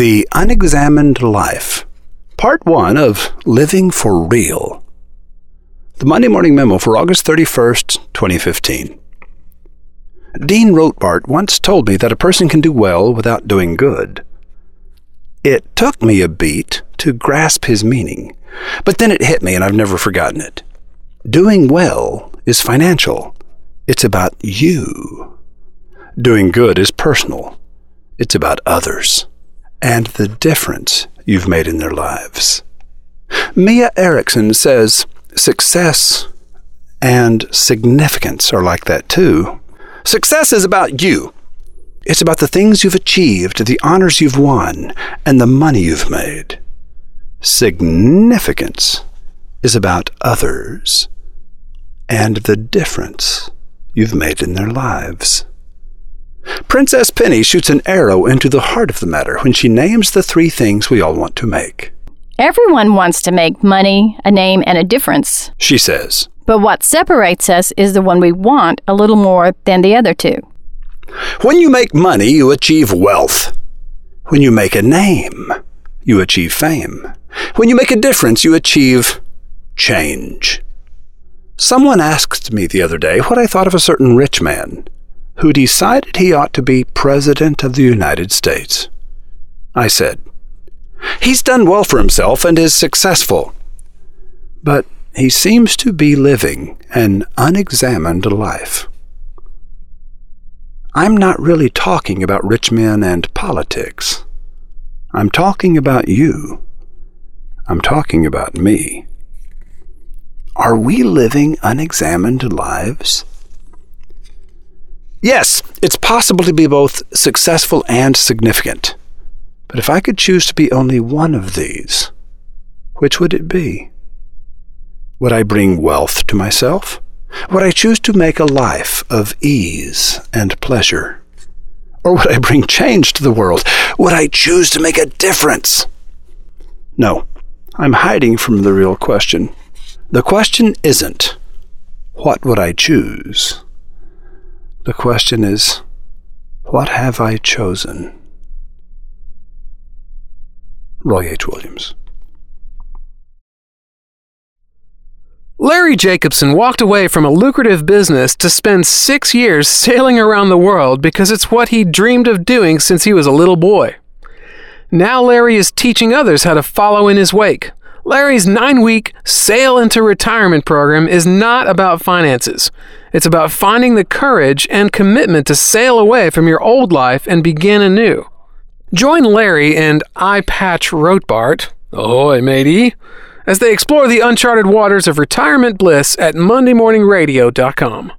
The Unexamined Life, Part 1 of Living for Real. The Monday Morning Memo for August 31st, 2015. Dean Rotbart once told me that a person can do well without doing good. It took me a beat to grasp his meaning, but then it hit me and I've never forgotten it. Doing well is financial. It's about you. Doing good is personal. It's about others and the difference you've made in their lives. Mia Erickson says success and significance are like that too. Success is about you. It's about the things you've achieved, the honors you've won, and the money you've made. Significance is about others and the difference you've made in their lives. Princess Pennie shoots an arrow into the heart of the matter when she names the three things we all want to make. Everyone wants to make money, a name, and a difference. She says, But what separates us is the one we want a little more than the other two. When you make money, you achieve wealth. When you make a name, you achieve fame. When you make a difference, you achieve change. Someone asked me the other day what I thought of a certain rich man who decided he ought to be President of the United States. I said, He's done well for himself and is successful. But he seems to be living an unexamined life. I'm not really talking about rich men and politics. I'm talking about you. I'm talking about me. Are we living unexamined lives? Yes, it's possible to be both successful and significant. But if I could choose to be only one of these, which would it be? Would I bring wealth to myself? Would I choose to make a life of ease and pleasure? Or would I bring change to the world? Would I choose to make a difference? No, I'm hiding from the real question. The question isn't, what would I choose? The question is, what have I chosen? Roy H. Williams. Larry Jacobson walked away from a lucrative business to spend six years sailing around the world because it's what he dreamed of doing since he was a little boy. Now Larry is teaching others how to follow in his wake. Larry's nine week Sail into Retirement program is not about finances. It's about finding the courage and commitment to sail away from your old life and begin anew. Join Larry and I Patch Rotbart, ahoy matey, as they explore the uncharted waters of retirement bliss at MondayMorningRadio.com.